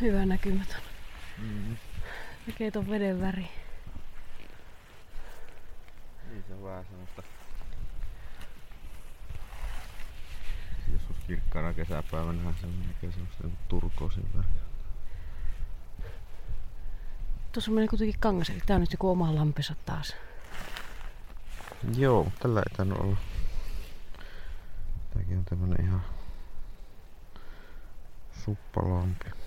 Hyvä näkymätön. Mm. Näkee ton veden väri. Niin se on vähän semmoista joskus kirkkaana kesäpäivänä se näkee semmoista niinku turkoosin väriä. Tuossa menee kuitenkin kangas, eli tää on nyt joku oma lampensa taas. Joo, tällä ei tainnut olla. Tääkin on tämmönen ihan suppalampi.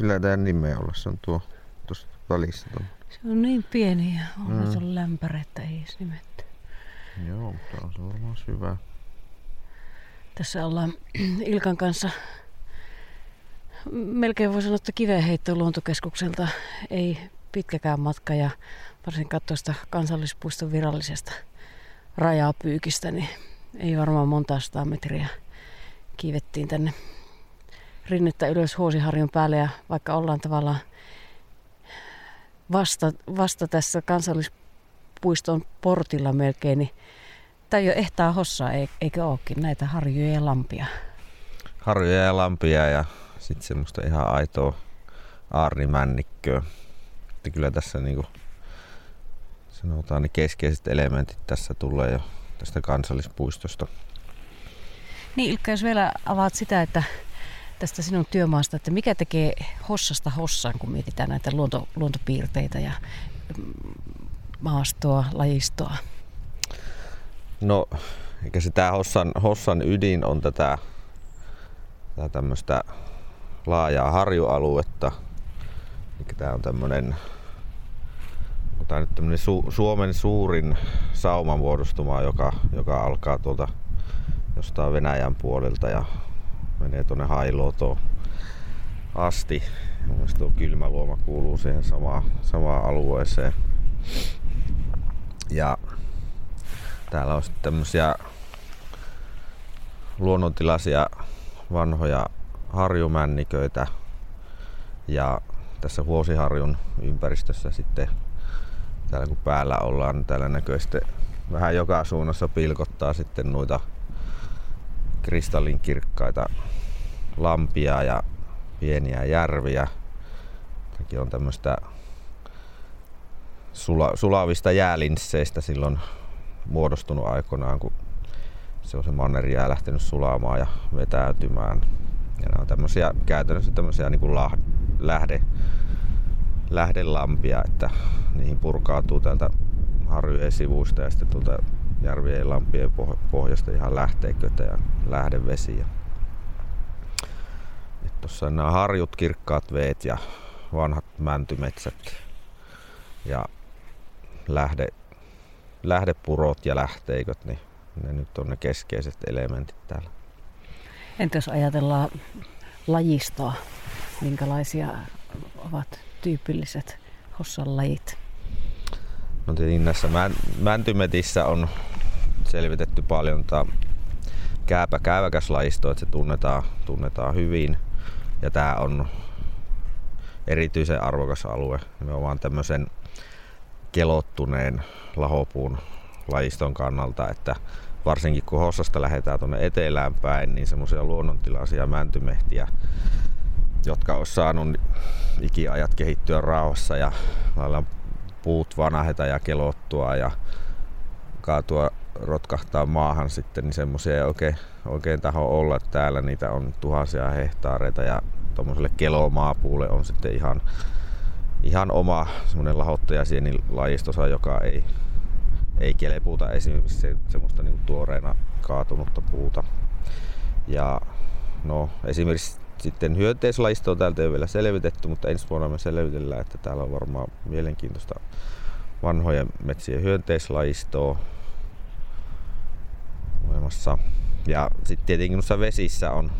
Ei tää nimeä olla, se on tuo tuossa välissä. Tuo. Se on niin pieni ja on Mm. on lämpäre, että ei edes nimetty. Joo, mutta on se varmaan syvä. Tässä ollaan Ilkan kanssa melkein voi sanoa, että kivenheitto luontokeskukselta ei pitkäkään matka ja varsinkaan tuosta kansallispuiston virallisesta rajapyykistä, niin ei varmaan monta sataa metriä kiivettiin tänne rinnettä ylös Huosiharjun päälle ja vaikka ollaan tavallaan vasta, vasta tässä kansallispuiston portilla melkein, niin tämä ei ole ehtaa hossaa, ei- eikö ookin näitä harjuja ja lampia. Harjoja ja lampia ja sitten semmoista ihan aitoa aarnimännikköä. Että kyllä tässä niinku sanotaan ne keskeiset elementit tässä tulee jo tästä kansallispuistosta. Niin Ilkka, jos vielä avaat sitä, että tästä sinun työmaasta, että mikä tekee hossasta hossan, kun mietitään näitä luonto, luontopiirteitä ja mm, maastoa, lajistoa. No, eikä tää Hossan, Hossan ydin on tätä, tätä tämmöistä laajaa harjualuetta. Eli tää on tämmönen, onko tää nyt tämmönen Su- Suomen suurin saumamuodostuma, joka, joka alkaa tuolta jostain Venäjän puolelta ja menee tuonne Hailuotoon asti. Mun mielestä tuo kylmäluoma kuuluu siihen samaan, samaan alueeseen. Ja Täällä on sitten tämmöisiä luonnontilaisia vanhoja harjumänniköitä ja tässä Huosiharjun ympäristössä sitten täällä kun päällä ollaan, niin täällä sitten vähän joka suunnassa pilkottaa sitten noita kristallinkirkkaita lampia ja pieniä järviä. Tämäkin on tämmöistä sula, sulavista jäälinsseistä silloin muodostunut aikoinaan, kun se on se mannerjää lähtenyt sulamaan ja vetäytymään. Ja nämä on tämmöisiä, käytännössä tämmöisiä niin kuin lah, lähde, lähdelampia, että niihin purkautuu täältä harjujen sivuista ja sitten tuolta järvien ja lampien poh- pohjasta ihan lähteiköitä ja lähdevesiä. Tuossa on nämä harjut, kirkkaat veet ja vanhat mäntymetsät ja lähde, lähdepurot ja lähteiköt, niin ne nyt on ne keskeiset elementit täällä. Entä jos ajatellaan lajistoa, minkälaisia ovat tyypilliset hossan lajit? No tietenkin näissä män, mäntymetissä on selvitetty paljon tota kääpä kääväkäslajistoa, että se tunnetaan, tunnetaan hyvin. Ja tää on erityisen arvokas alue. Nimenomaan tämmöisen kelottuneen lahopuun lajiston kannalta, että varsinkin kun Hossasta lähdetään tuonne etelään päin, niin semmoisia luonnontilaisia mäntymehtiä, jotka olisi saanut ikiajat kehittyä rauhassa ja lailla puut vanaheta ja kelottua ja kaatua rotkahtaa maahan sitten, niin semmoisia ei oikein, oikein taho olla. Täällä niitä on tuhansia hehtaareita ja tuommoiselle kelomaapuulle on sitten ihan, ihan oma semmoinen lahottajasieni lajistosa, joka ei, ei kelepuuta esimerkiksi se, semmoista niin tuoreena kaatunutta puuta. Ja no esimerkiksi sitten hyönteislajistoa täältä ei ole vielä selvitetty, mutta ensi vuonna me selvitellään, että täällä on varmaan mielenkiintoista vanhojen metsien hyönteislajistoa olemassa. Ja sitten tietenkin noissa vesissä on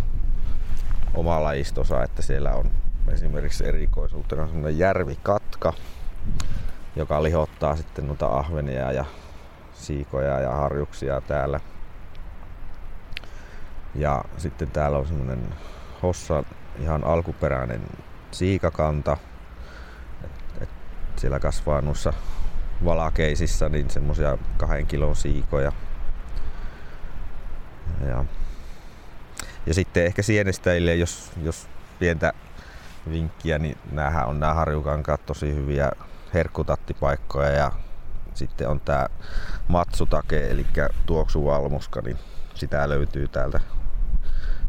oma lajistosa, että siellä on esimerkiksi erikoisuutena semmoinen järvikatka, joka lihottaa sitten noita ahvenia ja siikoja ja harjuksia täällä. Ja sitten täällä on semmoinen Hossa ihan alkuperäinen siikakanta. Et, et siellä kasvaa noissa valakeisissa niin semmosia kahden kilon siikoja. Ja, Ja sitten ehkä sienestäjille, jos, jos pientä vinkkiä, niin näähän on nämä harjukankaat tosi hyviä herkkutattipaikkoja ja sitten on tämä matsutake, eli tuoksuvalmuska, niin sitä löytyy täältä,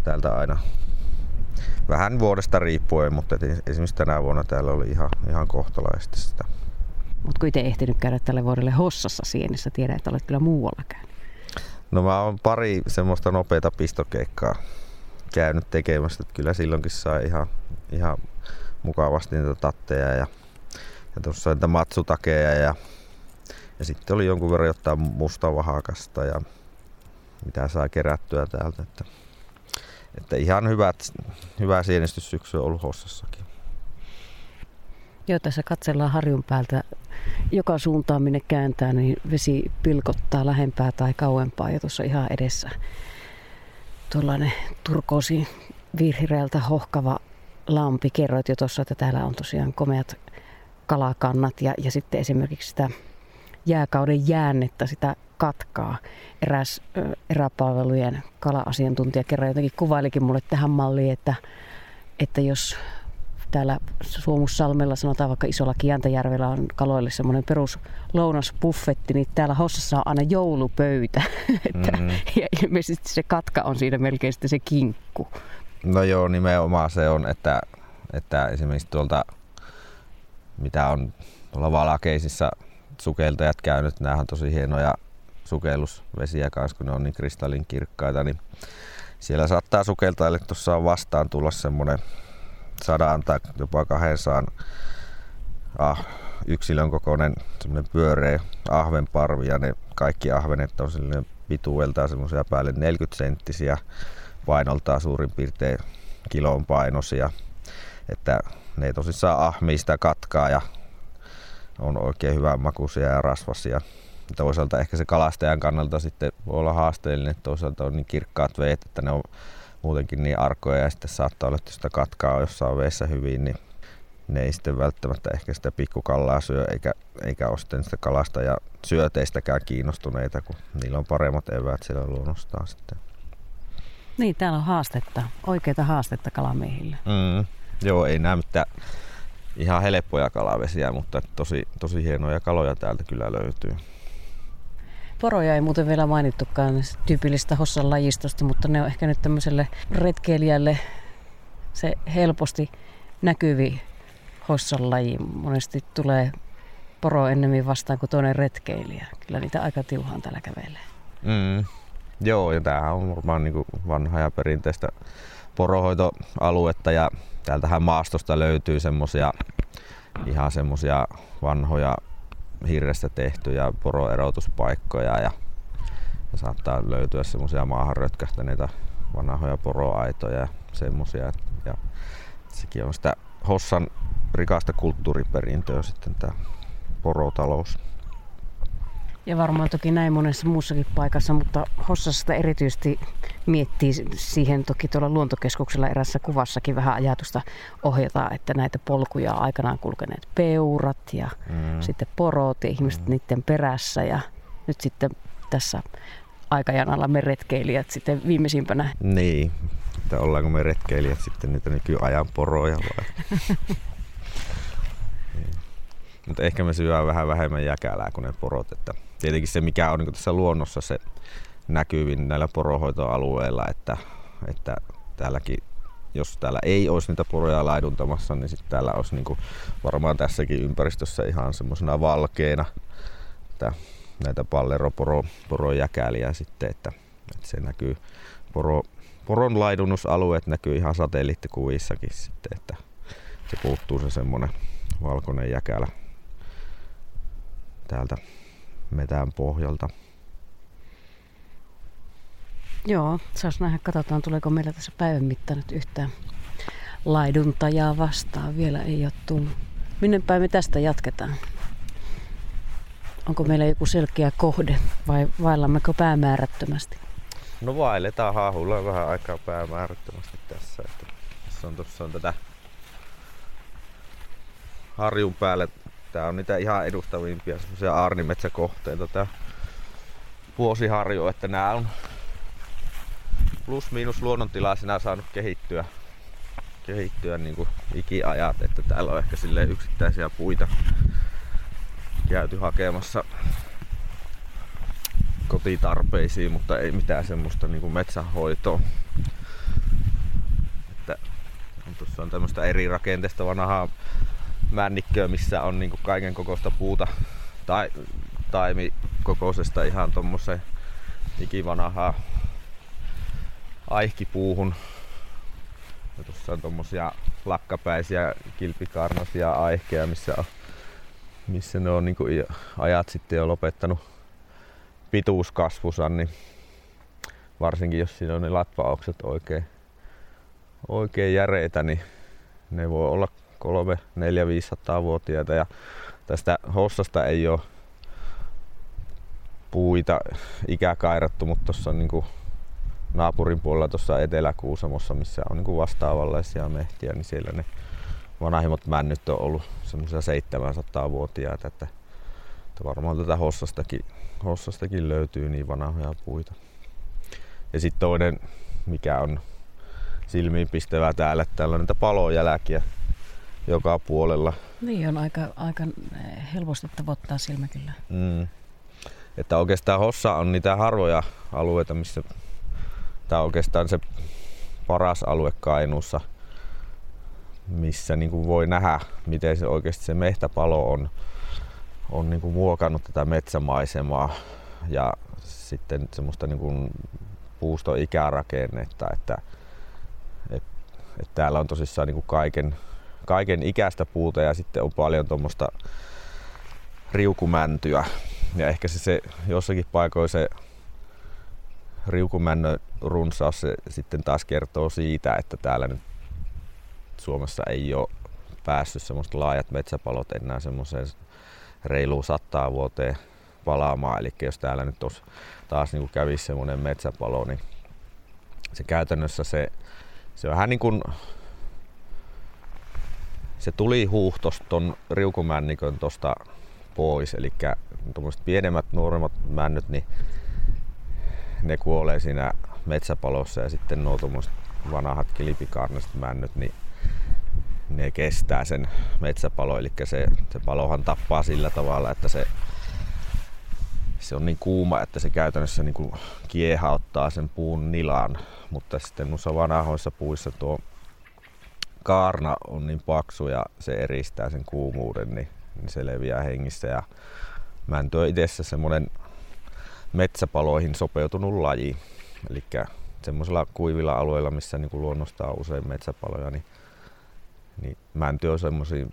täältä aina vähän vuodesta riippuen, mutta esimerkiksi tänä vuonna täällä oli ihan, ihan kohtalaisesti sitä. Kun itse ehtinyt käydä tälle vuodelle Hossassa sienissä, tiedän, että olet kyllä muualla käynyt. No mä oon pari semmoista nopeita pistokeikkaa käynyt tekemässä, että kyllä silloinkin sai ihan, ihan mukavasti niitä tatteja ja, ja tuossa niitä matsutakeja ja, ja sitten oli jonkun verran jotain mustavahakasta ja mitä saa kerättyä täältä. Että, että ihan hyvät, hyvä sienestyssyksy on ollut Hossassakin. Joo, tässä katsellaan harjun päältä joka suuntaan minne kääntää, niin vesi pilkottaa lähempää tai kauempaa. Ja tuossa ihan edessä tuollainen turkoosi virhireältä hohkava lampi. Kerroit jo tuossa, että täällä on tosiaan komeat kalakannat ja, ja sitten esimerkiksi sitä jääkauden jäännettä, sitä katkaa. Eräs eräpalvelujen kala-asiantuntija kerran jotenkin kuvailikin mulle tähän malliin, että, että jos täällä Suomussalmella, sanotaan vaikka Isolla Kiantajärvellä on kaloille semmoinen perus lounasbuffetti, niin täällä Hossassa on aina joulupöytä. Mm-hmm. ja ilmeisesti se katka on siinä melkein sitten se kinkku. No joo, nimenomaan se on, että, että esimerkiksi tuolta, mitä on tuolla valakeisissa sukeltajat käynyt, nämä on tosi hienoja sukellusvesiä kanssa, kun ne on niin kristallin kirkkaita, niin siellä saattaa sukeltajalle tuossa vastaan tulla semmoinen sadan tai jopa 200 ah, yksilön kokoinen pyöreä ahvenparvi ja ne kaikki ahvenet on pituudeltaan semmoisia päälle 40 senttisiä, painoltaan suurin piirtein kilon painoisia. Että ne tosissaan ahmii sitä katkaa ja on oikein hyvän makuisia ja rasvasia. Toisaalta ehkä se kalastajan kannalta sitten voi olla haasteellinen, toisaalta on niin kirkkaat veet, että ne on muutenkin niin arkoja ja sitten saattaa olla, että sitä katkaa jossain veessä hyvin, niin ne ei sitten välttämättä ehkä sitä pikkukallaa syö eikä, eikä ole sitten sitä kalasta ja syöteistäkään kiinnostuneita, kun niillä on paremmat eväät siellä luonnostaan sitten. Niin, täällä on haastetta, oikeita haastetta kalamiehille. Mm, joo, ei näe mitään ihan helppoja kalavesiä, mutta tosi, tosi hienoja kaloja täältä kyllä löytyy. Poroja ei muuten vielä mainittukaan tyypillistä Hossan lajistosta, mutta ne on ehkä nyt tämmöiselle retkeilijälle se helposti näkyvi Hossan laji. Monesti tulee poro ennemmin vastaan kuin toinen retkeilijä. Kyllä niitä aika tiuhaan täällä kävelee. Mm. Joo, ja tämähän on varmaan niin vanha ja perinteistä porohoitoaluetta ja täältähän maastosta löytyy semmosia ihan semmosia vanhoja hirrestä tehtyjä poroerotuspaikkoja ja, ja saattaa löytyä semmoisia maahan rötkähtäneitä vanhoja poroaitoja ja semmoisia. Ja sekin on sitä Hossan rikasta kulttuuriperintöä sitten tämä porotalous. Ja varmaan toki näin monessa muussakin paikassa, mutta Hossasta erityisesti miettii siihen toki tuolla luontokeskuksella erässä kuvassakin vähän ajatusta ohjata, että näitä polkuja on aikanaan kulkeneet peurat ja mm. sitten porot ja ihmiset mm. niiden perässä ja nyt sitten tässä aikajanalla me retkeilijät sitten viimeisimpänä. Niin, että ollaanko me retkeilijät sitten niitä nykyajan poroja vai? Mutta ehkä me syödään vähän vähemmän jäkälää kuin ne porot. Että tietenkin se, mikä on niin tässä luonnossa se näkyvin näillä porohoitoalueilla, että, että täälläkin jos täällä ei olisi niitä poroja laiduntamassa, niin sitten täällä olisi niin varmaan tässäkin ympäristössä ihan semmoisena valkeena että näitä palleroporojäkäliä sitten, että, että se näkyy. Poro, poron laidunnusalueet näkyy ihan satelliittikuvissakin sitten, että se puuttuu se semmoinen valkoinen jäkälä täältä metään pohjalta. Joo, saas nähdä, katsotaan tuleeko meillä tässä päivän mittaan nyt yhtään laiduntajaa vastaan. Vielä ei ole tullut. Minne päin me tästä jatketaan? Onko meillä joku selkeä kohde vai vaillammeko päämäärättömästi? No vailletaan haahulla vähän aikaa päämäärättömästi tässä. Että tässä on tuossa on tätä harjun päälle Tää on niitä ihan edustavimpia semmoisia aarnimetsäkohteita tää vuosiharju, että nää on plus miinus luonnontilaa sinä saanut kehittyä, kehittyä niin kuin ikiajat, että täällä on ehkä sille yksittäisiä puita käyty hakemassa kotitarpeisiin, mutta ei mitään semmoista niin kuin metsänhoitoa. Että tuossa on tämmöistä eri rakenteesta vanhaa männikköä, missä on niin kuin kaiken kokoista puuta tai taimikokoisesta ihan tommoseen ikivanhaa aihkipuuhun. Ja tuossa on tommosia lakkapäisiä kilpikarnasia aihkeja, missä, on, missä ne on niinku ajat sitten jo lopettanut pituuskasvusan, niin varsinkin jos siinä on ne latvaukset oikein, oikein järeitä, niin ne voi olla 3, 4, 500 vuotiaita ja tästä hossasta ei ole puita ikäkairattu, mutta tuossa on niin naapurin puolella tuossa Etelä-Kuusamossa, missä on niin vastaavanlaisia mehtiä, niin siellä ne vanhimmat männyt on ollut semmoisia 700-vuotiaita, että, että varmaan tätä hossastakin, hossastakin löytyy niin vanhoja puita. Ja sitten toinen, mikä on silmiinpistävää täällä, että täällä on niitä palojälkiä joka puolella. Niin on aika, aika helposti tavoittaa silmä kyllä. Mm. Että oikeastaan Hossa on niitä harvoja alueita, missä tämä on oikeastaan se paras alue Kainuussa, missä niin kuin voi nähdä, miten se oikeasti se mehtäpalo on, on niin kuin muokannut tätä metsämaisemaa ja sitten semmoista niin kuin puuston ikärakennetta, että, että, että täällä on tosissaan niin kuin kaiken, kaiken ikäistä puuta ja sitten on paljon tuommoista riukumäntyä, ja ehkä se, se jossakin paikoin se riukumännön runsaus se sitten taas kertoo siitä, että täällä nyt Suomessa ei ole päässyt semmoista laajat metsäpalot enää semmoiseen reiluun sattaa vuoteen palaamaan. Eli jos täällä nyt olisi taas niin kävisi semmoinen metsäpalo, niin se käytännössä se, se on vähän niin kuin se tuli huuhtos ton riukumännikön tuosta pois. Eli tuommoiset pienemmät, nuoremmat männyt, niin ne kuolee siinä metsäpalossa ja sitten nuo tuommoiset vanhat kilpikarnaiset männyt, niin ne kestää sen metsäpalo. Eli se, se palohan tappaa sillä tavalla, että se, se on niin kuuma, että se käytännössä niin kuin kiehauttaa sen puun nilan. Mutta sitten noissa vanhoissa puissa tuo kaarna on niin paksu ja se eristää sen kuumuuden, niin, niin se leviää hengissä. Ja Mänty on itse semmoinen metsäpaloihin sopeutunut laji. Eli semmoisilla kuivilla alueilla, missä niin kuin luonnosta on usein metsäpaloja, niin, niin mänty on semmoisiin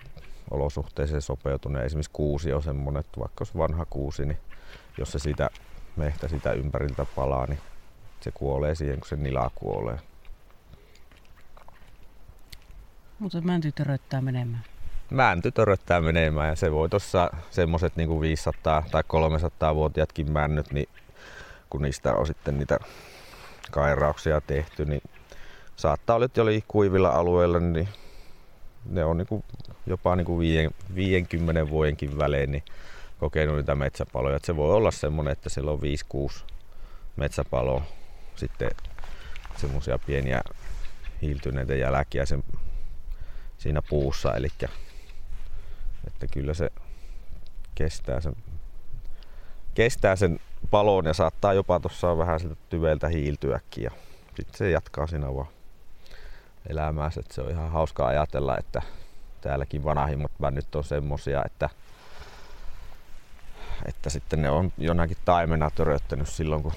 olosuhteisiin sopeutunut. Esimerkiksi kuusi on semmoinen, että vaikka olisi vanha kuusi, niin jos se siitä mehtä sitä ympäriltä palaa, niin se kuolee siihen, kun se nila kuolee. Mutta mänty töröttää menemään mänty töröttää menemään ja se voi tuossa semmoset niinku 500 tai 300 vuotiaatkin männyt, niin kun niistä on sitten niitä kairauksia tehty, niin saattaa olla, että oli kuivilla alueilla, niin ne on niinku jopa niinku 50 vuodenkin välein niin kokenut niitä metsäpaloja. Et se voi olla semmoinen, että siellä on 5-6 metsäpaloa, sitten semmoisia pieniä hiiltyneitä jälkiä sen, siinä puussa. Eli että kyllä se kestää sen, kestää sen palon ja saattaa jopa tuossa vähän siltä tyveltä hiiltyäkin ja sitten se jatkaa siinä vaan elämäänsä. Se on ihan hauska ajatella, että täälläkin vanhimmat nyt on semmosia, että, että sitten ne on jonakin taimena töröttänyt silloin, kun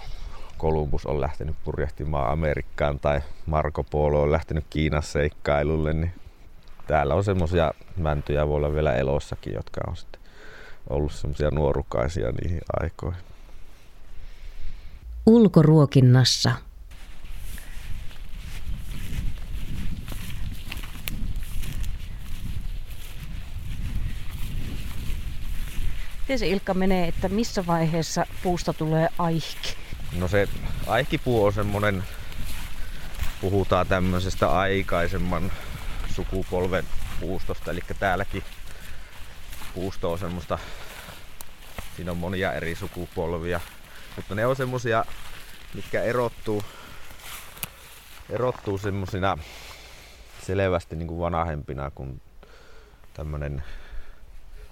Kolumbus on lähtenyt purjehtimaan Amerikkaan tai Marko Polo on lähtenyt Kiinan seikkailulle, niin täällä on semmoisia mäntyjä, voi olla vielä elossakin, jotka on sitten ollut semmoisia nuorukaisia niihin aikoihin. Ulkoruokinnassa. Miten se Ilkka menee, että missä vaiheessa puusta tulee aihki? No se aihkipuu on semmonen, puhutaan tämmöisestä aikaisemman sukupolven puustosta. Eli täälläkin puusto on semmoista, siinä on monia eri sukupolvia. Mutta ne on semmosia, mitkä erottuu erottuu semmosina selvästi niin kuin vanhempina kuin tämmönen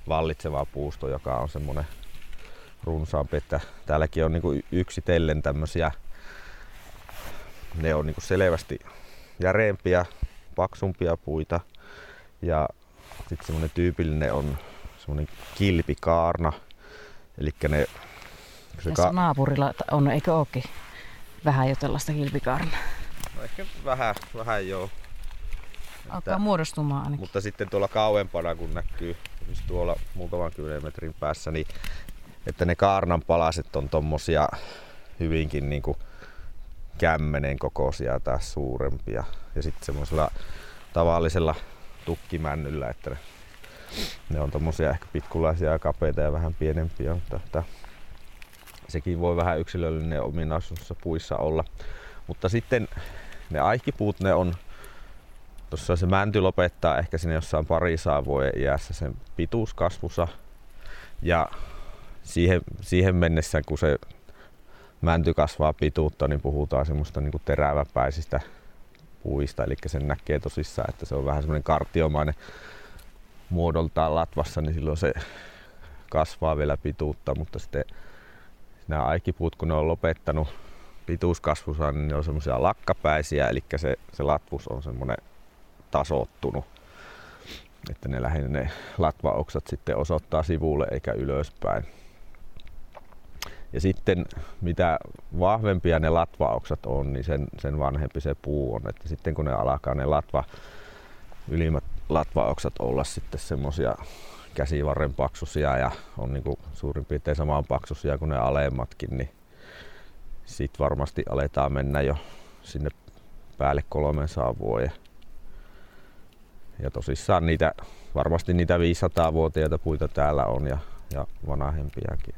vallitseva puusto, joka on semmonen runsaampi, että täälläkin on niin yksitellen tämmösiä, ne on niin selvästi järeempiä, paksumpia puita ja sitten semmonen tyypillinen on semmonen kilpikaarna, eli ne... Se ka- naapurilla on, eikö ookin vähän jo tällaista kilpikaarnaa? No ehkä vähän, vähän joo. Alkaa muodostumaan ainakin. Mutta sitten tuolla kauempana, kun näkyy siis tuolla muutaman kilometrin päässä, niin että ne kaarnan palaset on tommosia hyvinkin niin kuin kämmenen kokoisia tai suurempia. Ja sitten semmoisella tavallisella tukkimännyllä, että ne, ne on tommosia ehkä pitkulaisia ja kapeita ja vähän pienempiä, mutta että sekin voi vähän yksilöllinen ominaisuus puissa olla. Mutta sitten ne aikipuut, ne on Tuossa se mänty lopettaa ehkä sinne jossain pari vuoden iässä sen pituuskasvussa. Ja siihen, siihen mennessä, kun se mänty kasvaa pituutta, niin puhutaan semmoista niin teräväpäisistä puista. Eli sen näkee tosissaan, että se on vähän semmoinen kartiomainen muodoltaan latvassa, niin silloin se kasvaa vielä pituutta, mutta sitten nämä aikipuut, kun ne on lopettanut pituuskasvussa, niin ne on semmoisia lakkapäisiä, eli se, se latvus on semmoinen tasottunut. Että ne lähinnä ne latvaoksat sitten osoittaa sivulle eikä ylöspäin. Ja sitten mitä vahvempia ne latvaoksat on, niin sen, sen vanhempi se puu on. Että sitten kun ne alkaa ne latva, ylimmät latvaoksat olla sitten semmosia käsivarren paksusia ja on niinku suurin piirtein samaan paksusia kuin ne alemmatkin, niin sit varmasti aletaan mennä jo sinne päälle 300 vuoden ja tosissaan niitä, varmasti niitä 500-vuotiaita puita täällä on ja, ja vanhempiakin.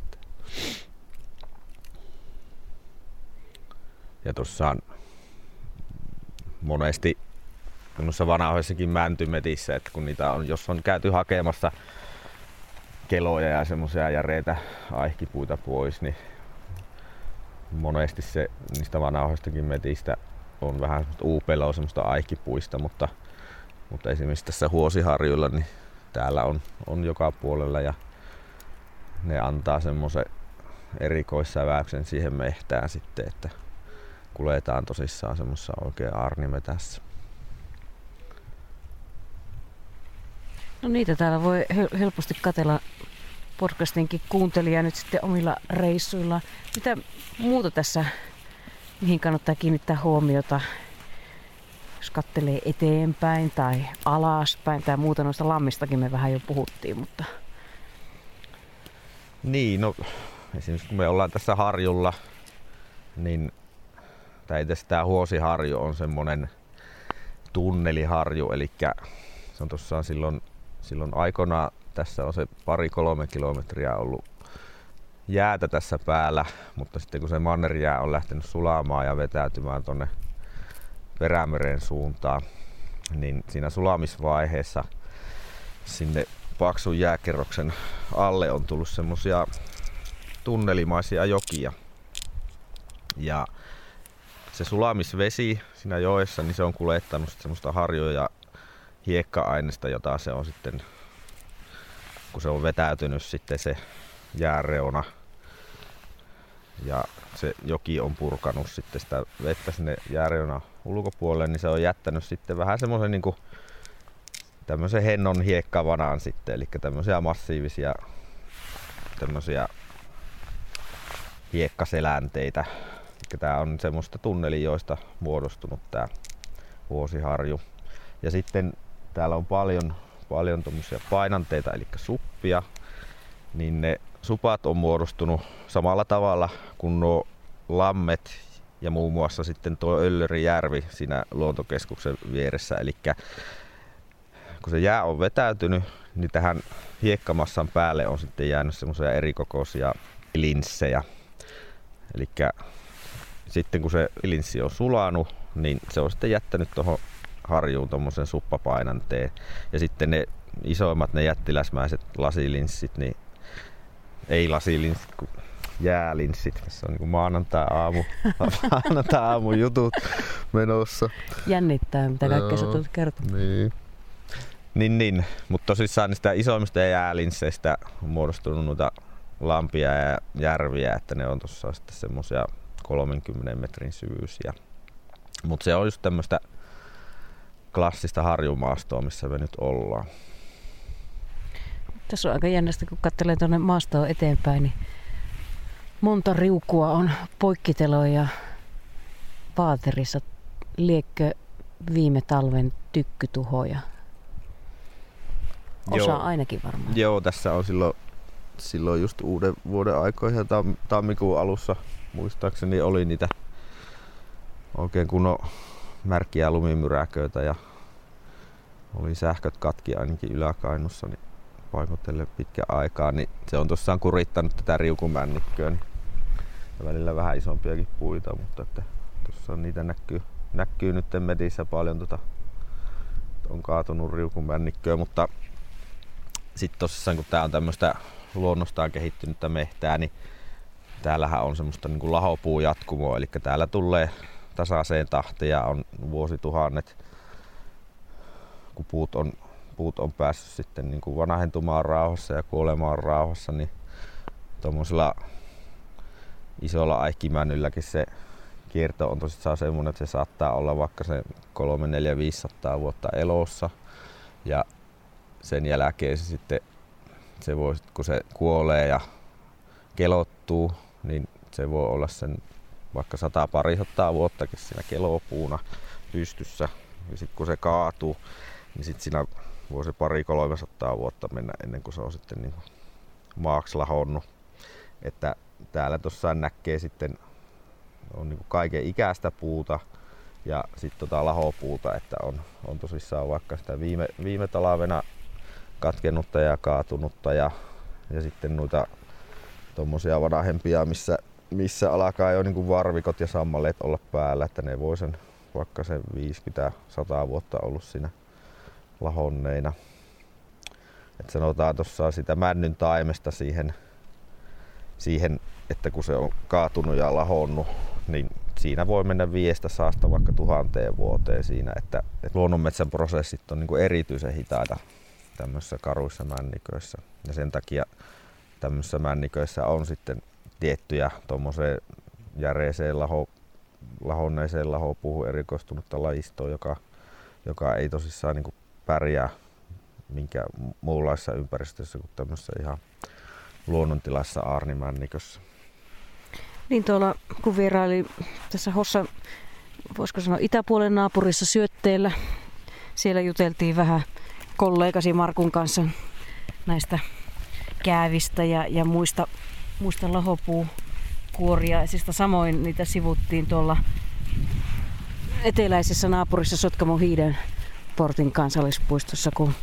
Ja tuossa monesti noissa vanhoissakin mäntymetissä, että kun niitä on, jos on käyty hakemassa keloja ja semmoisia järeitä aihkipuita pois, niin monesti se niistä vanhoistakin metistä on vähän uupeloa semmoista aihkipuista, mutta mutta esimerkiksi tässä Huosiharjulla, niin täällä on, on joka puolella ja ne antaa semmoisen erikoissäväyksen siihen mehtään sitten, että kuljetaan tosissaan semmoisessa oikein arnimetässä. No niitä täällä voi helposti katella podcastinkin kuuntelija nyt sitten omilla reissuilla. Mitä muuta tässä, mihin kannattaa kiinnittää huomiota jos kattelee eteenpäin tai alaspäin tai muuta noista lammistakin me vähän jo puhuttiin, mutta... Niin, no esimerkiksi kun me ollaan tässä harjulla, niin tai itse tämä Huosiharju on semmonen tunneliharju, eli se on tuossa silloin, silloin aikona tässä on se pari-kolme kilometriä ollut jäätä tässä päällä, mutta sitten kun se mannerjää on lähtenyt sulamaan ja vetäytymään tonne Perämeren suuntaan, niin siinä sulamisvaiheessa sinne paksun jääkerroksen alle on tullut semmosia tunnelimaisia jokia. Ja se sulamisvesi siinä joessa, niin se on kuljettanut semmoista harjoja hiekka-aineista, jota se on sitten, kun se on vetäytynyt sitten se jääreuna ja se joki on purkanut sitten sitä vettä sinne jääreuna ulkopuolelle, niin se on jättänyt sitten vähän semmoisen niin tämmöisen hennon hiekkavanaan sitten, eli tämmöisiä massiivisia tämmöisiä hiekkaselänteitä. Eli tää on semmoista tunnelijoista muodostunut tää vuosiharju. Ja sitten täällä on paljon, paljon painanteita, eli suppia, niin ne supat on muodostunut samalla tavalla kuin nuo lammet ja muun muassa sitten tuo Öllörijärvi siinä luontokeskuksen vieressä. Eli kun se jää on vetäytynyt, niin tähän hiekkamassan päälle on sitten jäänyt semmoisia erikokoisia linssejä. Eli sitten kun se linssi on sulanut, niin se on sitten jättänyt tuohon harjuun tuommoisen suppapainanteen. Ja sitten ne isoimmat, ne jättiläsmäiset lasilinssit, niin ei lasilinssit, kun jäälinssit. Tässä on niin maanantai-aamu, maanantai-aamu jutut menossa. Jännittää, mitä kaikkea sä tulet kertomaan. Niin. Niin, niin. mutta tosissaan niistä isoimmista jäälinsseistä on muodostunut noita lampia ja järviä, että ne on tuossa sitten semmosia 30 metrin syvyisiä. Mutta se on just tämmöistä klassista harjumaastoa, missä me nyt ollaan. Tässä on aika jännästä, kun katselee tuonne maastoon eteenpäin, niin monta riukua on poikkiteloja ja vaaterissa. Liekkö viime talven tykkytuhoja? Osa Joo. ainakin varmaan. Joo, tässä on silloin, silloin just uuden vuoden aikoihin tam, tammikuun alussa muistaakseni oli niitä oikein kunnon märkiä lumimyräköitä ja oli sähköt katki ainakin yläkainussa niin paikotelle pitkä aikaa, niin se on tosiaan kurittanut tätä riukumännikköä. Niin ja välillä vähän isompiakin puita, mutta että tuossa niitä näkyy, näkyy nyt medissä paljon tota, on kaatunut riukumännikköä, mutta sitten tosissaan kun tää on tämmöistä luonnostaan kehittynyttä mehtää, niin täällähän on semmoista niin kuin lahopuujatkumoa, eli täällä tulee tasaiseen tahtiin ja on vuosituhannet, kun puut on, puut on päässyt sitten niin kuin vanhentumaan rauhassa ja kuolemaan rauhassa, niin tuommoisella isolla aikimännylläkin se kierto on tosissaan semmoinen, että se saattaa olla vaikka se 3, 4, 500 vuotta elossa. Ja sen jälkeen se sitten se voi, kun se kuolee ja kelottuu, niin se voi olla sen vaikka sata parisataa vuottakin siinä kelopuuna pystyssä. Ja sitten kun se kaatuu, niin sitten siinä voi se pari kolmesataa vuotta mennä ennen kuin se on sitten niin maaksi lahonnut. Että täällä tuossa näkee sitten on niin kaiken ikäistä puuta ja sitten tota lahopuuta, että on, on tosissaan vaikka sitä viime, viime talvena katkennutta ja kaatunutta ja, ja sitten noita tuommoisia vanhempia, missä, missä alkaa jo niin varvikot ja sammaleet olla päällä, että ne voi sen vaikka sen 50-100 vuotta ollut siinä lahonneina. Et sanotaan tuossa sitä männyn taimesta siihen, siihen, että kun se on kaatunut ja lahonnut, niin siinä voi mennä viestä saasta vaikka tuhanteen vuoteen siinä, että, että luonnonmetsän prosessit on niin erityisen hitaita tämmöisissä karuissa männiköissä. Ja sen takia tämmöisissä männiköissä on sitten tiettyjä tuommoiseen järeeseen laho, lahonneeseen lahopuuhun erikoistunutta lajistoa, joka, joka ei tosissaan niin pärjää minkä muunlaisessa ympäristössä kuin tämmöisessä ihan luonnontilassa aarnimännikössä. Niin tuolla kun vieraili tässä Hossa, voisiko sanoa itäpuolen naapurissa syötteellä, siellä juteltiin vähän kollegasi Markun kanssa näistä käävistä ja, ja muista, muista lahopuukuoriaisista. Samoin niitä sivuttiin tuolla eteläisessä naapurissa Sotkamon hiiden portin kansallispuistossa, kun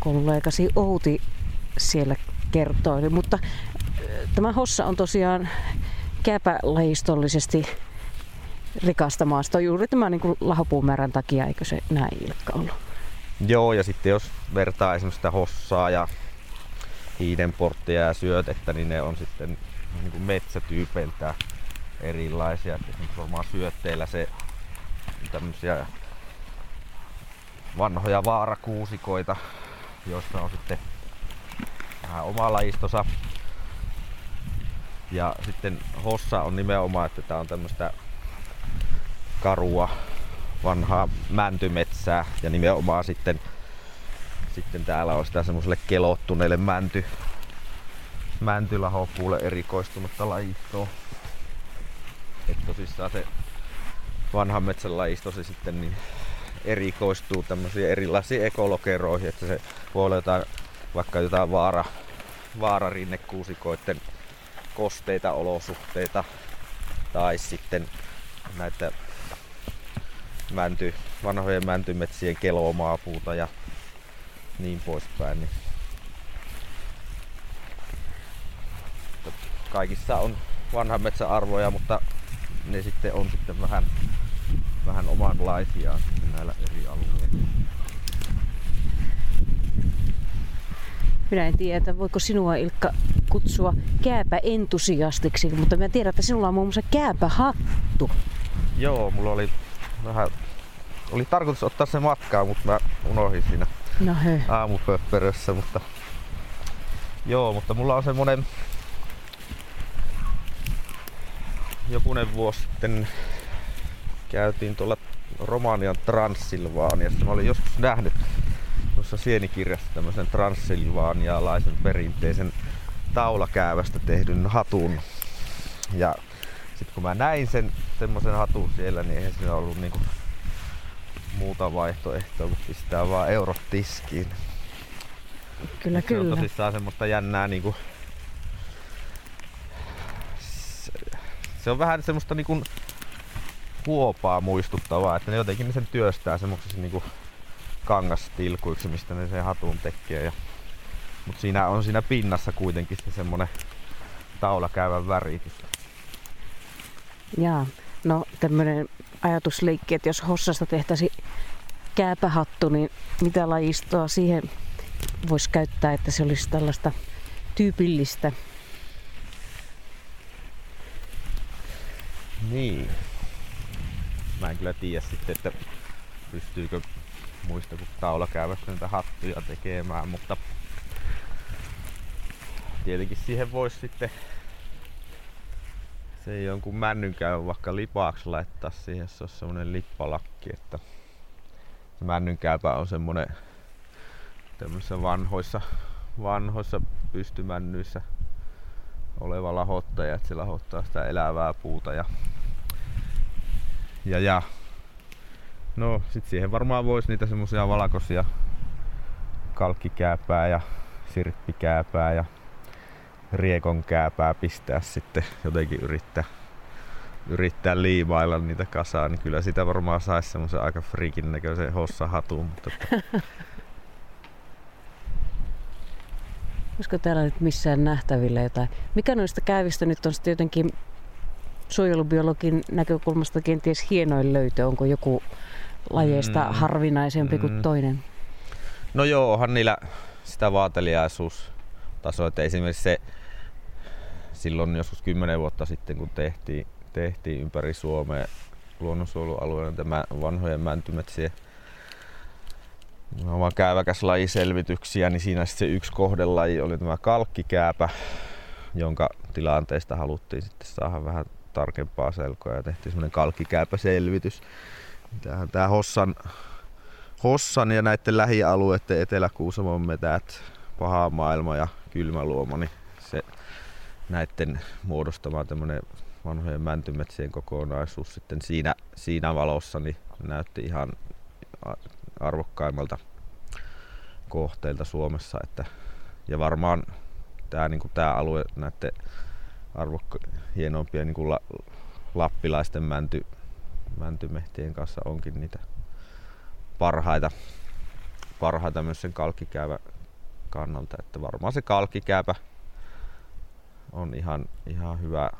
kollegasi Outi siellä kertoi. Mutta tämä Hossa on tosiaan käpälajistollisesti rikasta maastoa juuri tämän niin lahopuumäärän takia, eikö se näin Ilkka ollut? Joo, ja sitten jos vertaa esimerkiksi sitä hossaa ja hiidenporttia ja syötettä, niin ne on sitten niin kuin metsätyypeiltä erilaisia. Et esimerkiksi varmaan syötteillä se tämmöisiä vanhoja vaarakuusikoita, joissa on sitten vähän oma lajistosa. Ja sitten hossa on nimenomaan, että tämä on tämmöistä karua vanhaa mäntymetsää ja nimenomaan sitten, sitten täällä on sitä semmoiselle kelottuneelle mänty, mäntylahopuulle erikoistunutta lajistoa. Että tosissaan se vanhan metsän lajisto se sitten niin erikoistuu tämmöisiin erilaisiin ekolokeroihin, että se voi olla jotain, vaikka jotain vaara, vaararinnekuusikoiden kosteita olosuhteita tai sitten näitä mänty, vanhojen mäntymetsien kelomaapuuta ja niin poispäin. Niin kaikissa on vanhan metsän arvoja, mutta ne sitten on sitten vähän, vähän omanlaisiaan näillä eri alueilla. Minä en tiedä, voiko sinua Ilkka kutsua kääpä-entusiastiksi, mutta mä tiedän, että sinulla on muun muassa kääpähattu. Joo, mulla oli vähän... Oli tarkoitus ottaa se matkaa, mutta mä unohdin siinä No aamupöppörössä, mutta... Joo, mutta mulla on semmonen... Jokunen vuosi sitten käytiin tuolla Romanian Transsilvaaniassa. Mä olin joskus nähnyt tuossa sienikirjassa tämmöisen transsilvaanialaisen perinteisen taulakäävästä tehdyn hatun. Ja sitten kun mä näin sen semmoisen hatun siellä, niin eihän siinä ollut niinku muuta vaihtoehtoa kuin pistää vaan eurot tiskiin. Kyllä, Se on kyllä. tosissaan semmoista jännää niinku... Se- Se on vähän semmoista niinku huopaa muistuttavaa, että ne jotenkin sen työstää semmoisiksi niinku kangastilkuiksi, mistä ne sen hatun tekee. Ja... Mut siinä on siinä pinnassa kuitenkin se semmonen taulakäyvän väritys. Jaa. No tämmöinen ajatusleikki, että jos hossasta tehtäisi kääpähattu, niin mitä lajistoa siihen voisi käyttää, että se olisi tällaista tyypillistä? Niin. Mä en kyllä tiedä sitten, että pystyykö muista kuin taulakäyvästä niitä hattuja tekemään, mutta tietenkin siihen voisi sitten se jonkun männynkäy vaikka lipaaksi laittaa siihen, se on semmonen lippalakki, että männynkäypä on semmonen tämmöisissä vanhoissa, vanhoissa pystymännyissä oleva lahottaja, että se lahottaa sitä elävää puuta ja, ja, ja. No sit siihen varmaan voisi niitä semmosia valkoisia kalkkikääpää ja sirppikääpää ja riekon kääpää pistää sitten jotenkin yrittää yrittää liimailla niitä kasaan, niin kyllä sitä varmaan saisi semmoisen aika friikin näköisen hossahatun, mutta että Olisiko täällä nyt missään nähtävillä jotain? Mikä noista käyvistä nyt on sitten jotenkin suojelubiologin näkökulmasta kenties hienoin löytö? Onko joku lajeista Mm. harvinaisempi kuin Mm. toinen? No joo, onhan niillä sitä vaateliaisuustasoa, että esimerkiksi se silloin joskus 10 vuotta sitten, kun tehtiin, tehtiin ympäri Suomea luonnonsuojelualueella tämä vanhojen mäntymetsien nimenomaan käyväkäslajiselvityksiä, niin siinä se yksi kohdelaji oli tämä kalkkikääpä, jonka tilanteesta haluttiin sitten saada vähän tarkempaa selkoa ja tehtiin semmoinen kalkkikääpäselvitys. Tämähän tämä Hossan Hossan ja näiden lähialueiden Etelä-Kuusamon metät, paha maailma ja kylmä luoma, niin se näiden muodostama tämmönen vanhojen mäntymetsien kokonaisuus sitten siinä, siinä valossa niin näytti ihan arvokkaimmalta kohteilta Suomessa. Että, ja varmaan tämä niinku tää alue näiden arvokka, hienompien niinku la, lappilaisten mänty, mäntymehtien kanssa onkin niitä parhaita, parhaita myös sen kalkkikäävä kannalta. Että varmaan se kalkkikääpä on ihan, ihan hyvä.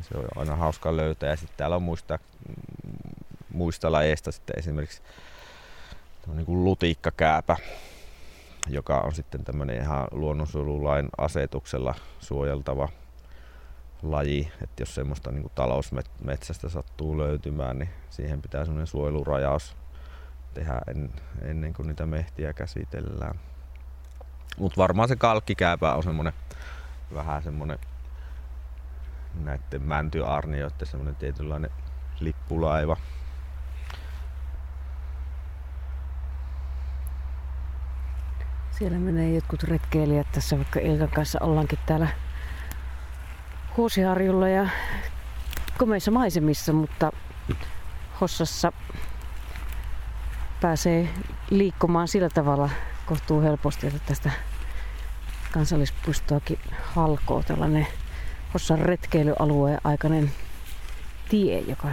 Se on aina hauska löytää. Ja sitten täällä on muista, muista lajeista sitten esimerkiksi niin kuin lutiikkakääpä, joka on sitten tämmöinen ihan luonnonsuojelulain asetuksella suojeltava laji, että jos semmoista niin kuin talousmetsästä sattuu löytymään, niin siihen pitää semmoinen suojelurajaus tehdä en, ennen kuin niitä mehtiä käsitellään. Mutta varmaan se kalkkikääpä on semmonen vähän semmonen näiden mäntyarnioiden semmonen tietynlainen lippulaiva. Siellä menee jotkut retkeilijät tässä, vaikka Ilkan kanssa ollaankin täällä Huosiharjulla ja komeissa maisemissa, mutta Hossassa pääsee liikkumaan sillä tavalla kohtuu helposti, että tästä kansallispuistoakin halkoo tällainen Hossan retkeilyalueen aikainen tie, joka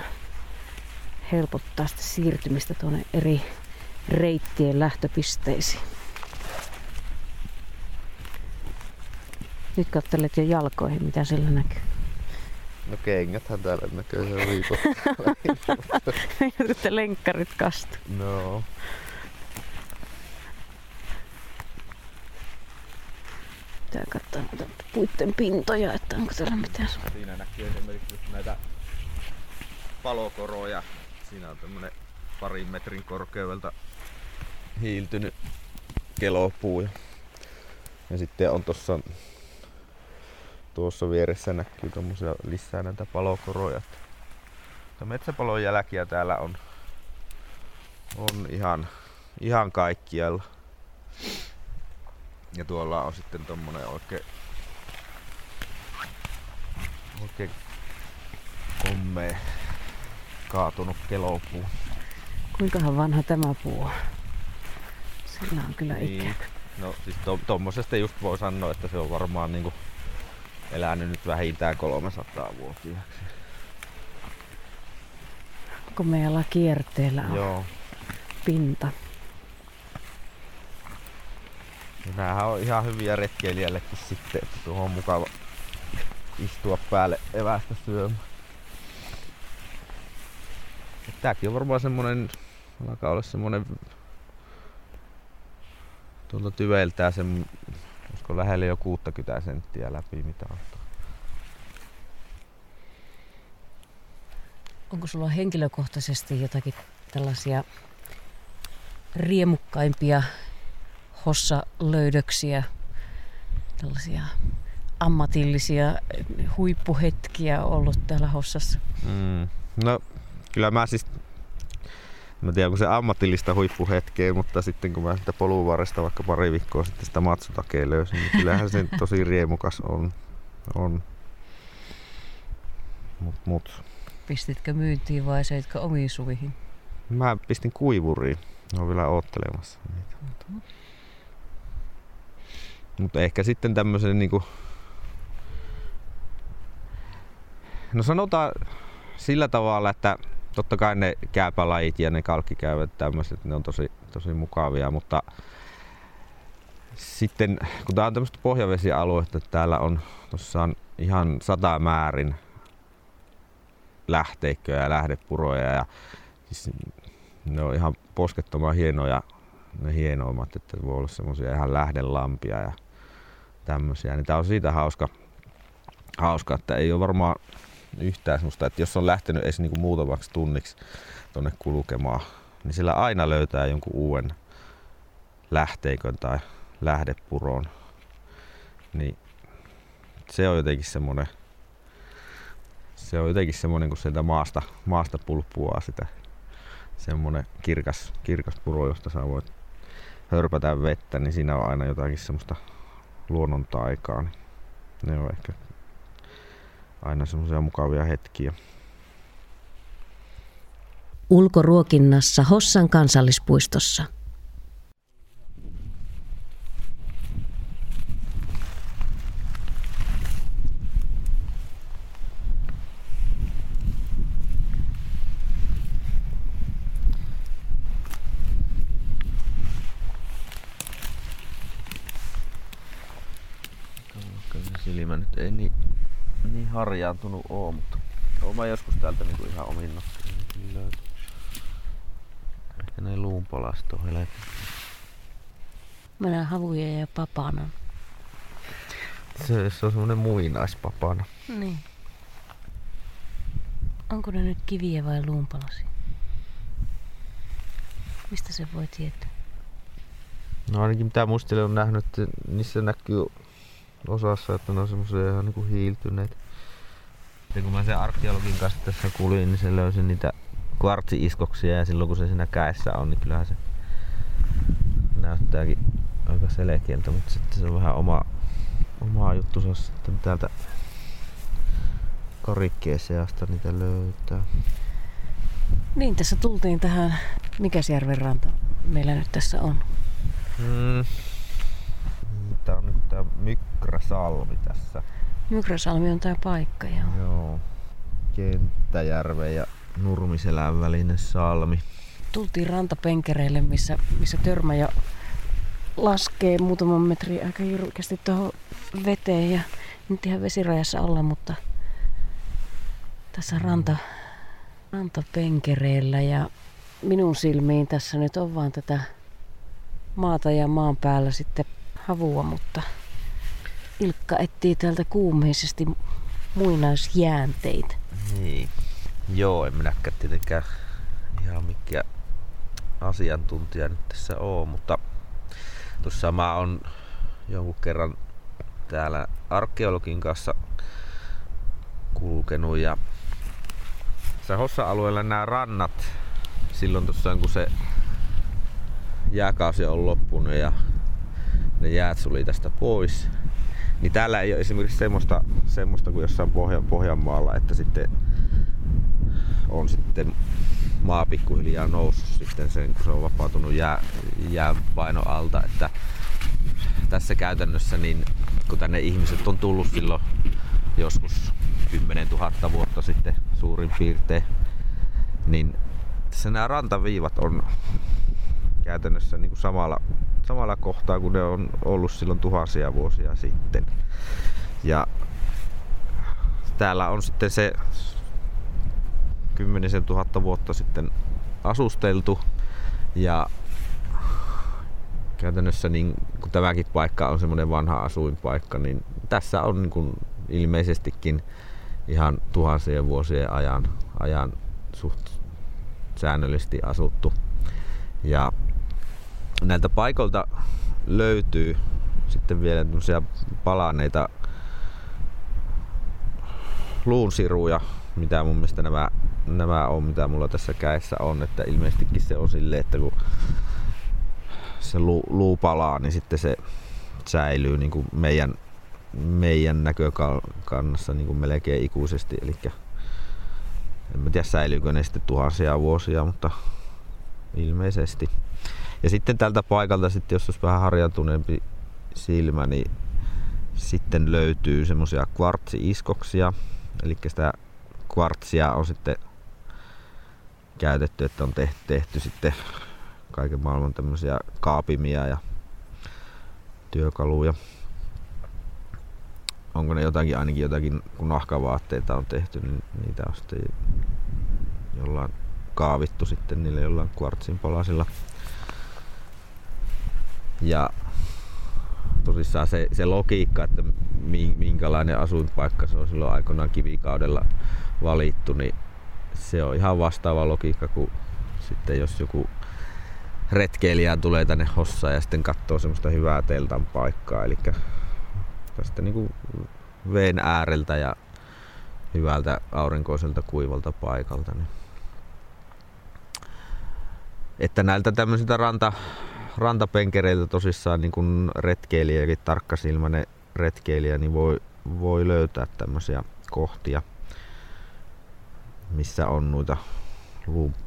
helpottaa sitä siirtymistä tuonne eri reittien lähtöpisteisiin. Nyt katselet jo jalkoihin, mitä siellä näkyy. No kengäthän täällä näkyy se viikon. Meidät lenkkarit kastu. no. Pitää katsoa noita puitten pintoja, että onko täällä mitään. Siinä näkyy esimerkiksi näitä palokoroja. Siinä on tämmönen parin metrin korkeudelta hiiltynyt kelopuu. Ja, sitten on tossa tuossa vieressä näkyy tommosia lisää näitä palokoroja. Metsäpalon jälkiä täällä on, on ihan, ihan kaikkialla. Ja tuolla on sitten tommonen oikein, oikein komme kaatunut kelopuu. Kuinkahan vanha tämä puu on? Sillä on kyllä Niin. ikää. No siis to, tommosesta just voi sanoa, että se on varmaan niinku elänyt nyt vähintään 300 vuotiaaksi. Komealla kierteellä on Joo. pinta. Ja näähän on ihan hyviä retkeilijällekin sitten, että tuohon on mukava istua päälle evästä syömään. Tääkin on varmaan semmonen, alkaa olla semmonen tuolta tyveiltään sen, olisiko lähelle jo 60 senttiä läpi mitä on. Onko sulla henkilökohtaisesti jotakin tällaisia riemukkaimpia hossa-löydöksiä, tällaisia ammatillisia huippuhetkiä ollut täällä hossassa? Mm. No kyllä mä siis, mä tiedän onko se ammatillista huippuhetkeä, mutta sitten kun mä sitä poluvarresta vaikka pari viikkoa sitten sitä matsutakea löysin, niin kyllähän se tosi riemukas on. on. Mut, mut. Pistitkö myyntiin vai söitkö omiin suvihin? Mä pistin kuivuriin. Ne on vielä oottelemassa niitä. Mutta ehkä sitten tämmöisen niinku... No sanotaan sillä tavalla, että totta kai ne kääpälajit ja ne kalkkikäyvät tämmöiset, ne on tosi, tosi mukavia, mutta sitten kun tää on tämmöistä pohjavesialuetta, että täällä on tossa ihan sata määrin lähteikköjä ja lähdepuroja ja siis ne on ihan poskettoman hienoja, ne hienoimmat, että voi olla semmosia ihan lähdelampia ja tämmösiä. Niin tää on siitä hauska, hauska, että ei ole varmaan yhtään semmoista, että jos on lähtenyt edes niinku muutamaksi tunniksi tonne kulkemaan, niin sillä aina löytää jonkun uuden lähteikön tai lähdepuron. Niin se on jotenkin semmonen, se on jotenkin semmonen, kun sieltä maasta, maasta pulppuaa sitä semmonen kirkas, kirkas puro, josta sä voit hörpätä vettä, niin siinä on aina jotakin semmoista luonnon taikaa. Niin ne on ehkä aina semmoisia mukavia hetkiä. Ulkoruokinnassa Hossan kansallispuistossa. Vaikka se silmä nyt ei niin, niin harjaantunut oo, mutta oon mä joskus täältä niinku ihan omin. Ehkä ne on helvetti. Mä näen havuja ja papanan. Se, se on semmonen muinaispapana. Niin. Onko ne nyt kiviä vai luunpalasia? Mistä se voi tietää? No ainakin mitä muistelen on nähnyt, että niissä näkyy osassa, että ne on semmoisia ihan niinku hiiltyneitä. Ja kun mä sen arkeologin kanssa tässä kuulin, niin se löysin niitä kvartsi-iskoksia ja silloin kun se siinä käessä on, niin kyllähän se näyttääkin aika selkeältä, mutta sitten se on vähän oma, oma juttu sitten täältä karikkeen seasta niitä löytää. Niin, tässä tultiin tähän, mikäs järven ranta meillä nyt tässä on? Mm. Mykräsalmi tässä. Mykrasalmi on tää paikka, joo. Joo. Kenttäjärven ja Nurmiselän välinen salmi. Tultiin rantapenkereille, missä, missä törmä jo laskee muutaman metrin aika jyrkästi tuohon veteen ja nyt ihan vesirajassa olla, mutta tässä ranta, rantapenkereillä ja minun silmiin tässä nyt on vaan tätä maata ja maan päällä sitten havua, mutta Ilkka etsii täältä kuumeisesti muinaisjäänteitä. Niin. Joo, en minäkään tietenkään ihan mikä asiantuntija nyt tässä oo, mutta tuossa mä oon jonkun kerran täällä arkeologin kanssa kulkenut ja Hossa-alueella nämä rannat silloin tuossa kun se jääkausi on loppunut ja ne jäät suli tästä pois, niin täällä ei ole esimerkiksi semmoista, semmoista kuin jossain Pohjan, Pohjanmaalla, että sitten on sitten maa pikkuhiljaa noussut sitten sen, kun se on vapautunut jää, jääpaino alta. Että tässä käytännössä, niin kun tänne ihmiset on tullut silloin joskus 10 000 vuotta sitten suurin piirtein, niin tässä nämä rantaviivat on käytännössä niin kuin samalla, samalla kohtaa kuin ne on ollut silloin tuhansia vuosia sitten. Ja täällä on sitten se kymmenisen tuhatta vuotta sitten asusteltu ja käytännössä niin, kun tämäkin paikka on semmoinen vanha asuinpaikka, niin tässä on niin kuin ilmeisestikin ihan tuhansien vuosien ajan, ajan suht säännöllisesti asuttu. Ja näiltä paikoilta löytyy sitten vielä palaneita luunsiruja, mitä mun mielestä nämä, nämä on, mitä mulla tässä käessä on. Että ilmeisestikin se on silleen, että kun se luu, luu palaa, niin sitten se säilyy niin kuin meidän, meidän näkökannassa niin kuin melkein ikuisesti. Eli en tiedä säilyykö ne sitten tuhansia vuosia, mutta ilmeisesti. Ja sitten tältä paikalta, sitten, jos olisi vähän harjantuneempi silmä, niin sitten löytyy semmoisia kvartsi-iskoksia. Eli sitä kvartsia on sitten käytetty, että on tehty, tehty sitten kaiken maailman tämmöisiä kaapimia ja työkaluja. Onko ne jotakin, ainakin jotakin, kun nahkavaatteita on tehty, niin niitä on sitten jollain kaavittu sitten niille jollain kvartsin palasilla. Ja tosissaan se, se logiikka, että minkälainen asuinpaikka se on silloin aikoinaan kivikaudella valittu, niin se on ihan vastaava logiikka kuin sitten jos joku retkeilijä tulee tänne Hossaan ja sitten katsoo semmoista hyvää teltan paikkaa, eli tästä niin veen ääreltä ja hyvältä aurinkoiselta kuivalta paikalta. Niin. Että näiltä tämmöisiltä ranta, rantapenkereiltä tosissaan niin kuin retkeilijäkin, tarkkasilmäinen retkeilijä, niin voi, voi löytää tämmöisiä kohtia, missä on noita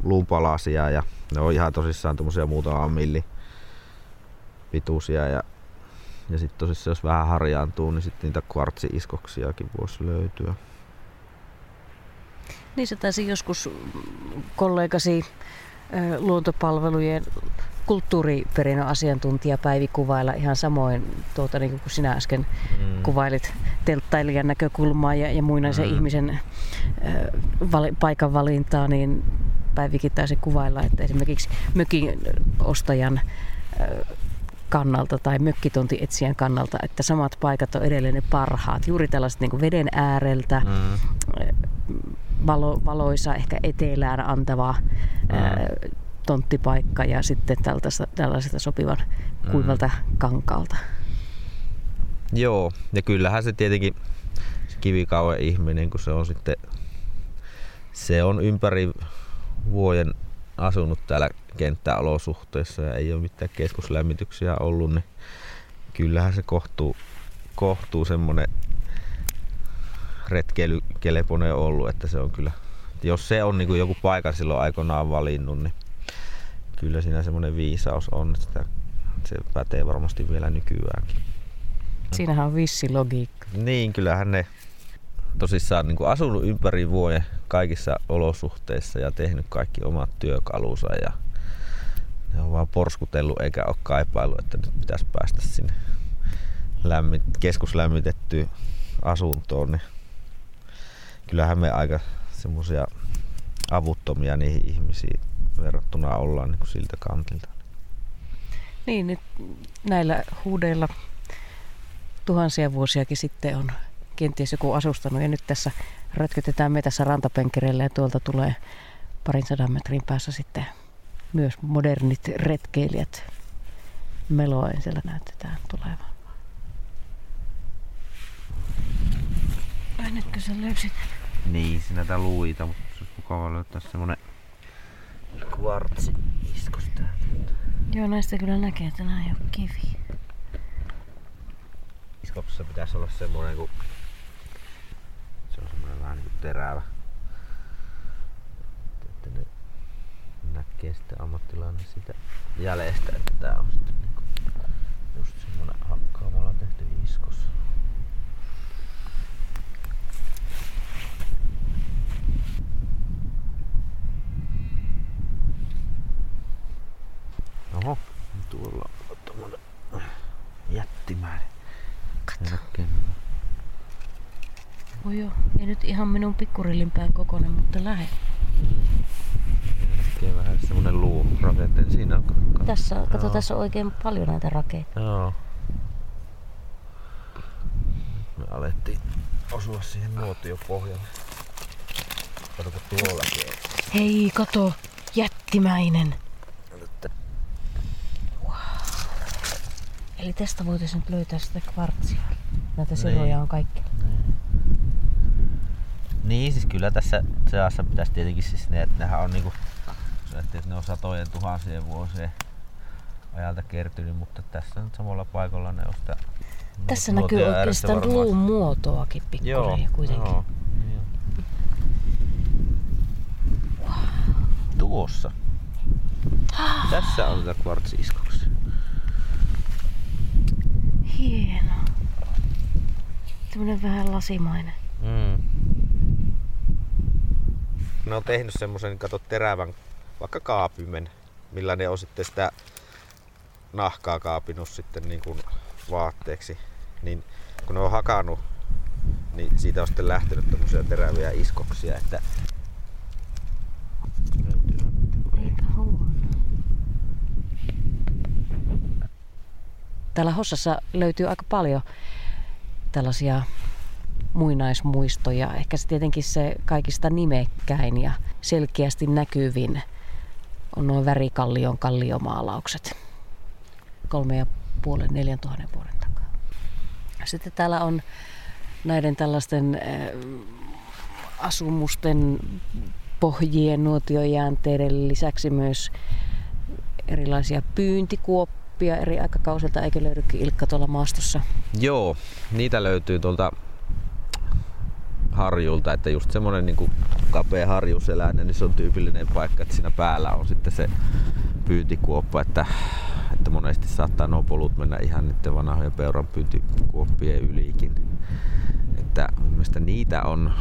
luupalasia ja ne on ihan tosissaan tuommoisia muutaman milli pituisia ja, ja sitten tosissaan jos vähän harjaantuu, niin sitten niitä kvartsi-iskoksiakin voisi löytyä. Niin se taisi joskus kollegasi luontopalvelujen kulttuuriperinnön asiantuntija Päivi kuvailla ihan samoin, tuota, niin kuin sinä äsken mm. kuvailit telttailijan näkökulmaa ja, ja muinaisen mm. ihmisen äh, vali, paikan valintaa, niin Päivikin taisi kuvailla, että esimerkiksi mökin ostajan kannalta tai mökkitontietsijän kannalta, että samat paikat on edelleen ne parhaat. Juuri tällaiset niin veden ääreltä, mm. Valo, valoisa, ehkä etelään antava mm tonttipaikka ja sitten tältä, tällaiselta sopivan kuivalta mm. kankaalta. Joo, ja kyllähän se tietenkin se kivikauen ihminen, kun se on sitten se on ympäri vuoden asunut täällä kenttäolosuhteissa ja ei ole mitään keskuslämmityksiä ollut, niin kyllähän se kohtuu, kohtuu semmonen retkeilykeleponen ollut, että se on kyllä, jos se on niin kuin joku paikan silloin aikoinaan valinnut, niin kyllä siinä semmoinen viisaus on, että sitä, se pätee varmasti vielä nykyäänkin. Siinähän on vissi logiikka. Niin, kyllähän ne tosissaan niin kuin asunut ympäri vuoden kaikissa olosuhteissa ja tehnyt kaikki omat työkalunsa ja ne on vaan porskutellut eikä ole kaipailu, että nyt pitäisi päästä sinne lämmit, keskuslämmitettyyn asuntoon, niin kyllähän me aika semmoisia avuttomia niihin ihmisiin verrattuna ollaan niin kuin siltä kantilta. Niin, nyt näillä huudeilla tuhansia vuosiakin sitten on kenties joku asustanut. Ja nyt tässä rötkötetään metässä rantapenkereille ja tuolta tulee parin sadan metrin päässä sitten myös modernit retkeilijät meloen siellä näytetään tulevan. Ai nytkö sä löysit? Niin, siinä näitä luita, mutta se olisi mukava löytää semmonen kvartsi iskos täältä. Joo, näistä kyllä näkee, että nämä ei ole kivi. Iskoksessa pitäisi olla semmonen kuin se on semmonen vähän niinku terävä. Että ne näkee sitten ammattilainen siitä jäljestä, että tää on sitten niinku just semmonen hakkaamalla tehty iskos. Oho, tuolla on tommonen jättimäinen. Katso. Voi joo, ei nyt ihan minun pikkurillin pään kokoinen, mutta lähe. Näkee vähän semmonen luu rakenteen. Siinä on. Tässä, kato, Joo. tässä on oikein paljon näitä rakeita. Joo. Me alettiin osua siihen nuotiopohjalle. Tuollakin on. Hei, kato, jättimäinen. Eli tästä voitaisiin nyt löytää sitä kvartsia. Näitä Niin. on kaikki. Niin, siis kyllä tässä seassa pitäisi tietenkin siis ne, että nehän on niinku, että ne on satojen tuhansien vuosien ajalta kertynyt, mutta tässä nyt samalla paikalla ne on sitä Tässä näkyy oikeastaan luun muotoakin Joo, pikkusen kuitenkin. joo. Joo. Tuossa. Tässä on tätä kvartsiiskoksia. Tämmönen vähän lasimainen. Mm. Ne on tehnyt semmoisen, kato, terävän vaikka kaapimen, millä ne on sitten sitä nahkaa kaapinut sitten niin kuin vaatteeksi. Niin kun ne on hakannut, niin siitä on sitten lähtenyt tämmöisiä teräviä iskoksia, että. Täällä Hossassa löytyy aika paljon tällaisia muinaismuistoja. Ehkä se tietenkin se kaikista nimekkäin ja selkeästi näkyvin on nuo värikallion kalliomaalaukset. Kolme ja puolen, neljän tuhannen vuoden takaa. Sitten täällä on näiden tällaisten äh, asumusten pohjien nuotiojäänteiden lisäksi myös erilaisia pyyntikuoppia eri aikakausilta, eikö löydykin Ilkka tuolla maastossa? Joo, niitä löytyy tuolta harjulta, että just semmonen niin kapea harjuseläinen, niin se on tyypillinen paikka, että siinä päällä on sitten se pyyntikuoppa, että, että monesti saattaa nuo polut mennä ihan niiden vanhojen peuran pyyntikuoppien ylikin. Että mielestä niitä on,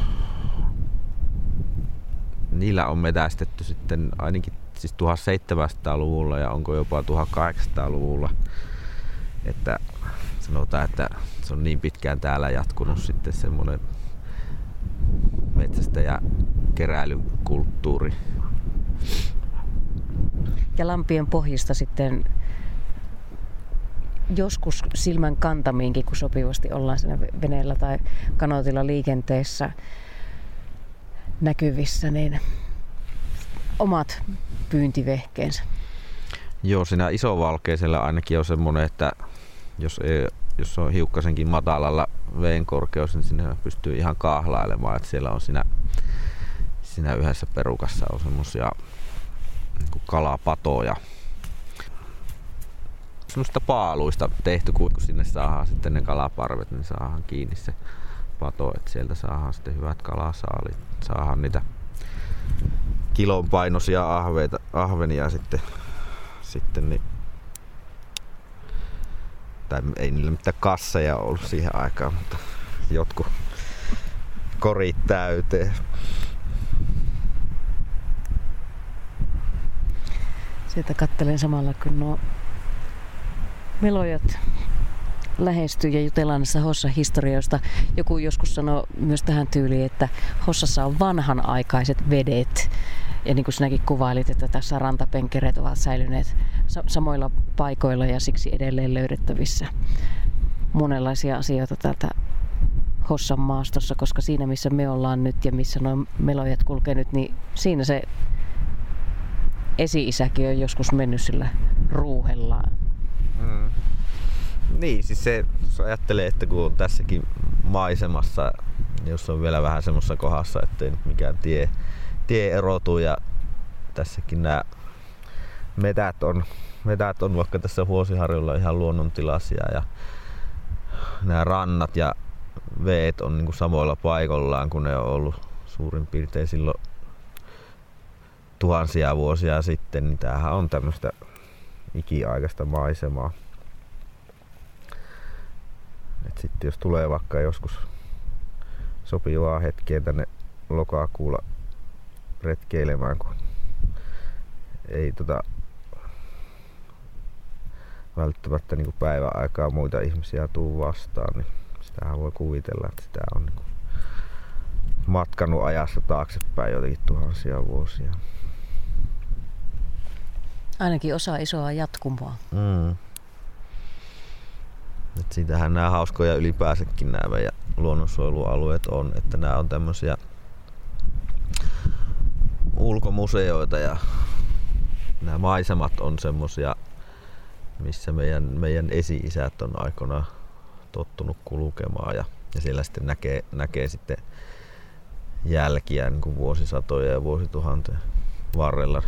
niillä on metästetty sitten ainakin siis 1700-luvulla ja onko jopa 1800-luvulla. Että sanotaan, että se on niin pitkään täällä jatkunut sitten semmoinen metsästä ja keräilykulttuuri. Ja lampien pohjista sitten joskus silmän kantamiinkin, kun sopivasti ollaan siinä veneellä tai kanootilla liikenteessä näkyvissä, niin omat pyyntivehkeensä. Joo, siinä isovalkeisella ainakin on semmoinen, että jos, ei, jos on hiukkasenkin matalalla veen korkeus, niin sinne pystyy ihan kaahlailemaan, että siellä on siinä, siinä yhdessä perukassa on semmosia niin kalapatoja. Semmoista paaluista tehty, kun sinne saadaan sitten ne kalaparvet, niin saadaan kiinni se pato, että sieltä saadaan sitten hyvät kalasaalit. Saadaan niitä kilon painoisia ahveita, ahvenia sitten, sitten niin tai ei niillä mitään kasseja ollut siihen aikaan, mutta jotkut korit täyteen. Sieltä kattelen samalla, kun nuo melojat lähestyy ja jutellaan näistä Hossan historioista. Joku joskus sanoi myös tähän tyyliin, että Hossassa on vanhanaikaiset vedet. Ja niin kuin sinäkin kuvailit, että tässä rantapenkereet ovat säilyneet sa- samoilla paikoilla ja siksi edelleen löydettävissä. monenlaisia asioita täältä Hossan maastossa, koska siinä missä me ollaan nyt ja missä nuo melojat kulkee nyt, niin siinä se esi-isäkin on joskus mennyt sillä ruuhellaan. Mm. Niin, siis se, jos ajattelee, että kun on tässäkin maisemassa, jos on vielä vähän semmoisessa kohdassa, ettei nyt mikään tie, tie erotu ja tässäkin nämä metät on, metät on vaikka tässä Vuosiharjulla ihan luonnontilaisia ja nämä rannat ja veet on niin kuin samoilla paikoillaan kun ne on ollut suurin piirtein silloin tuhansia vuosia sitten, niin tämähän on tämmöistä ikiaikaista maisemaa. Et sitten jos tulee vaikka joskus sopivaa hetkeä tänne lokakuulla retkeilemään, kun ei tota välttämättä niin päivän aikaa muita ihmisiä tuu vastaan, niin sitähän voi kuvitella, että sitä on niin matkanut ajassa taaksepäin jotenkin tuhansia vuosia. Ainakin osa isoa jatkumoa. Mm. Et siitähän nämä hauskoja ylipäänsäkin nämä meidän luonnonsuojelualueet on, että nämä on tämmöisiä ulkomuseoita ja nämä maisemat on semmosia, missä meidän, meidän esi-isät on aikoinaan tottunut kulkemaan ja, ja siellä sitten näkee, näkee sitten jälkiä niin kuin vuosisatoja ja vuosituhanteen varrella,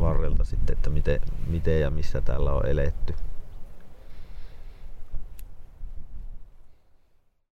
varrelta sitten, että miten, miten ja missä täällä on eletty.